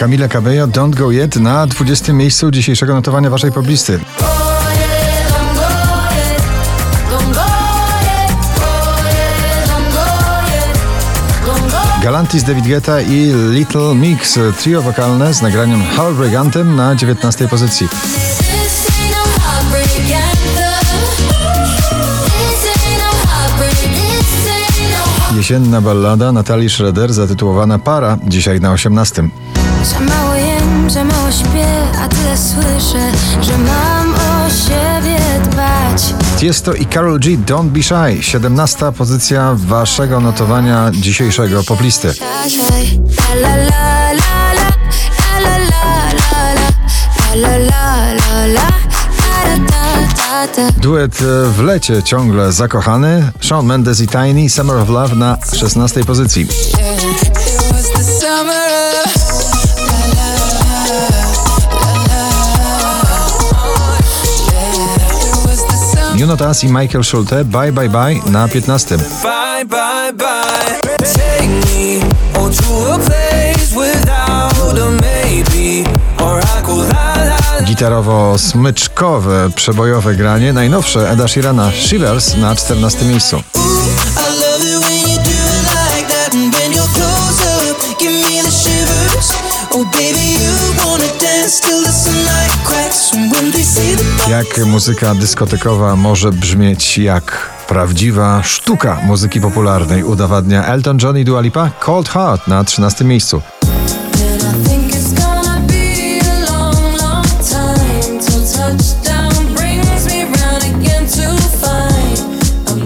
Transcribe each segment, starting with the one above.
Camila Cabello, Don't Go Yet na 20. miejscu dzisiejszego notowania waszej poblisty. Galantis, David Guetta i Little Mix, trio wokalne z nagraniem Heartbreak Anthem na 19. pozycji. Jesienna ballada Natalii Schroeder zatytułowana Para, dzisiaj na 18. Za mało jem, za mało śpię, a tyle słyszę, że mam o siebie dbać. Tiesto i Karol G. Don't Be Shy, 17. pozycja waszego notowania dzisiejszego poplisty. La Duet e, w lecie ciągle zakochany, Shawn Mendes i Tiny, Summer of Love na 16. pozycji. Junotas i Michael Schulte, Bye Bye Bye na 15. Bye, bye, bye. Gitarowo-smyczkowe, przebojowe granie, najnowsze Eda Sheerana, Shivers na 14. miejscu. Oh, Jak muzyka dyskotekowa może brzmieć jak prawdziwa sztuka muzyki popularnej, udowadnia Elton John i Dua Lipa, Cold Heart na 13. miejscu.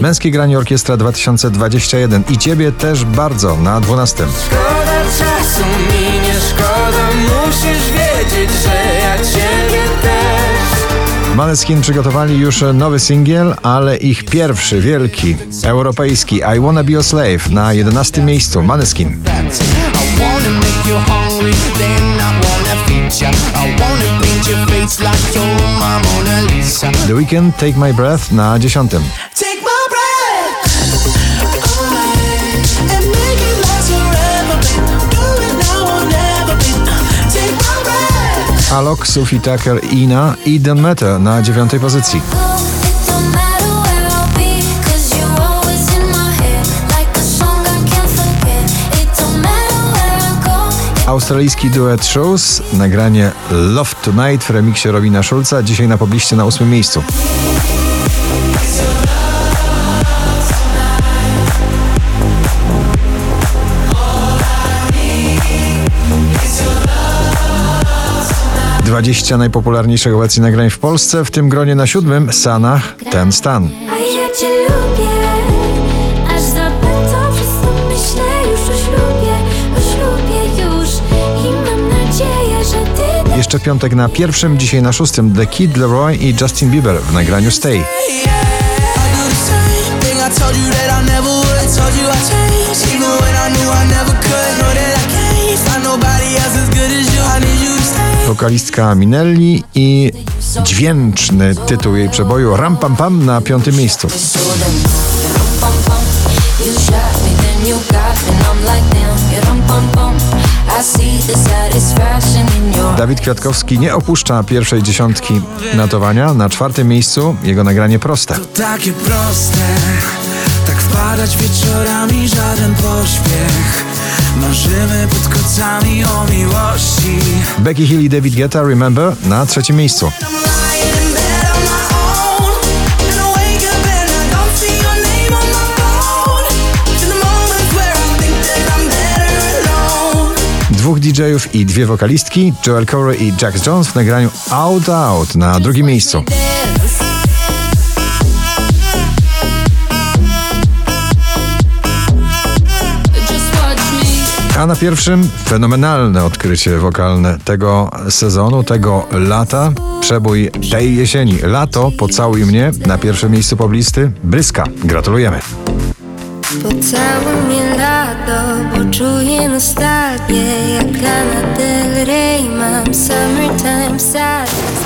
Męskie granie orkiestra 2021 i ciebie też bardzo na 12. Szkoda czasu mi nie szkoda, musisz wiedzieć, że ja ciebie też. Maneskin przygotowali już nowy singiel, ale ich pierwszy, wielki, europejski I Wanna Be Your Slave na 11. miejscu. Maneskin. The Weeknd Take My Breath na 10. Alok, Sophie Tucker, Ina i The Matter na 9. pozycji. Don't don't. Australijski duet Shoes, nagranie Love Tonight w remiksie Robina Schulza, dzisiaj na pobliście na 8. miejscu. Dwadzieścia najpopularniejszych obecnie nagrań w Polsce, w tym gronie na siódmym Sanach Ten Stan. A ja cię lubię, aż zapytam, wszystko myślę już o ślubie, o ślubie już i mam nadzieję, że ty też Jeszcze w piątek na pierwszym, dzisiaj na szóstym The Kid Leroy i Justin Bieber w nagraniu Stay. I do the same thing I told you that I never would. Told you I changed, even when I knew I never could. Know that I can't find nobody else as good as Wokalistka Minelli i dźwięczny tytuł jej przeboju Ram Pam Pam na piątym miejscu. Dawid Kwiatkowski nie opuszcza pierwszej dziesiątki notowania. Na czwartym miejscu jego nagranie proste. Takie proste, wpadać wieczorami, żaden pośpiech. Marzymy pod kocami o miłości. Becky Hill i David Guetta Remember na trzecim miejscu. Dwóch DJ-ów i dwie wokalistki, Joel Corey i Jax Jones w nagraniu Out Out na drugim miejscu. A na pierwszym fenomenalne odkrycie wokalne tego sezonu, tego lata. Przebój tej jesieni. Lato, pocałuj mnie na pierwszym miejscu poblisty. Bryska. Gratulujemy. Pocałuj mnie lato, bo czuję nostalgię Jak Lana Del Rey mam summertime sadness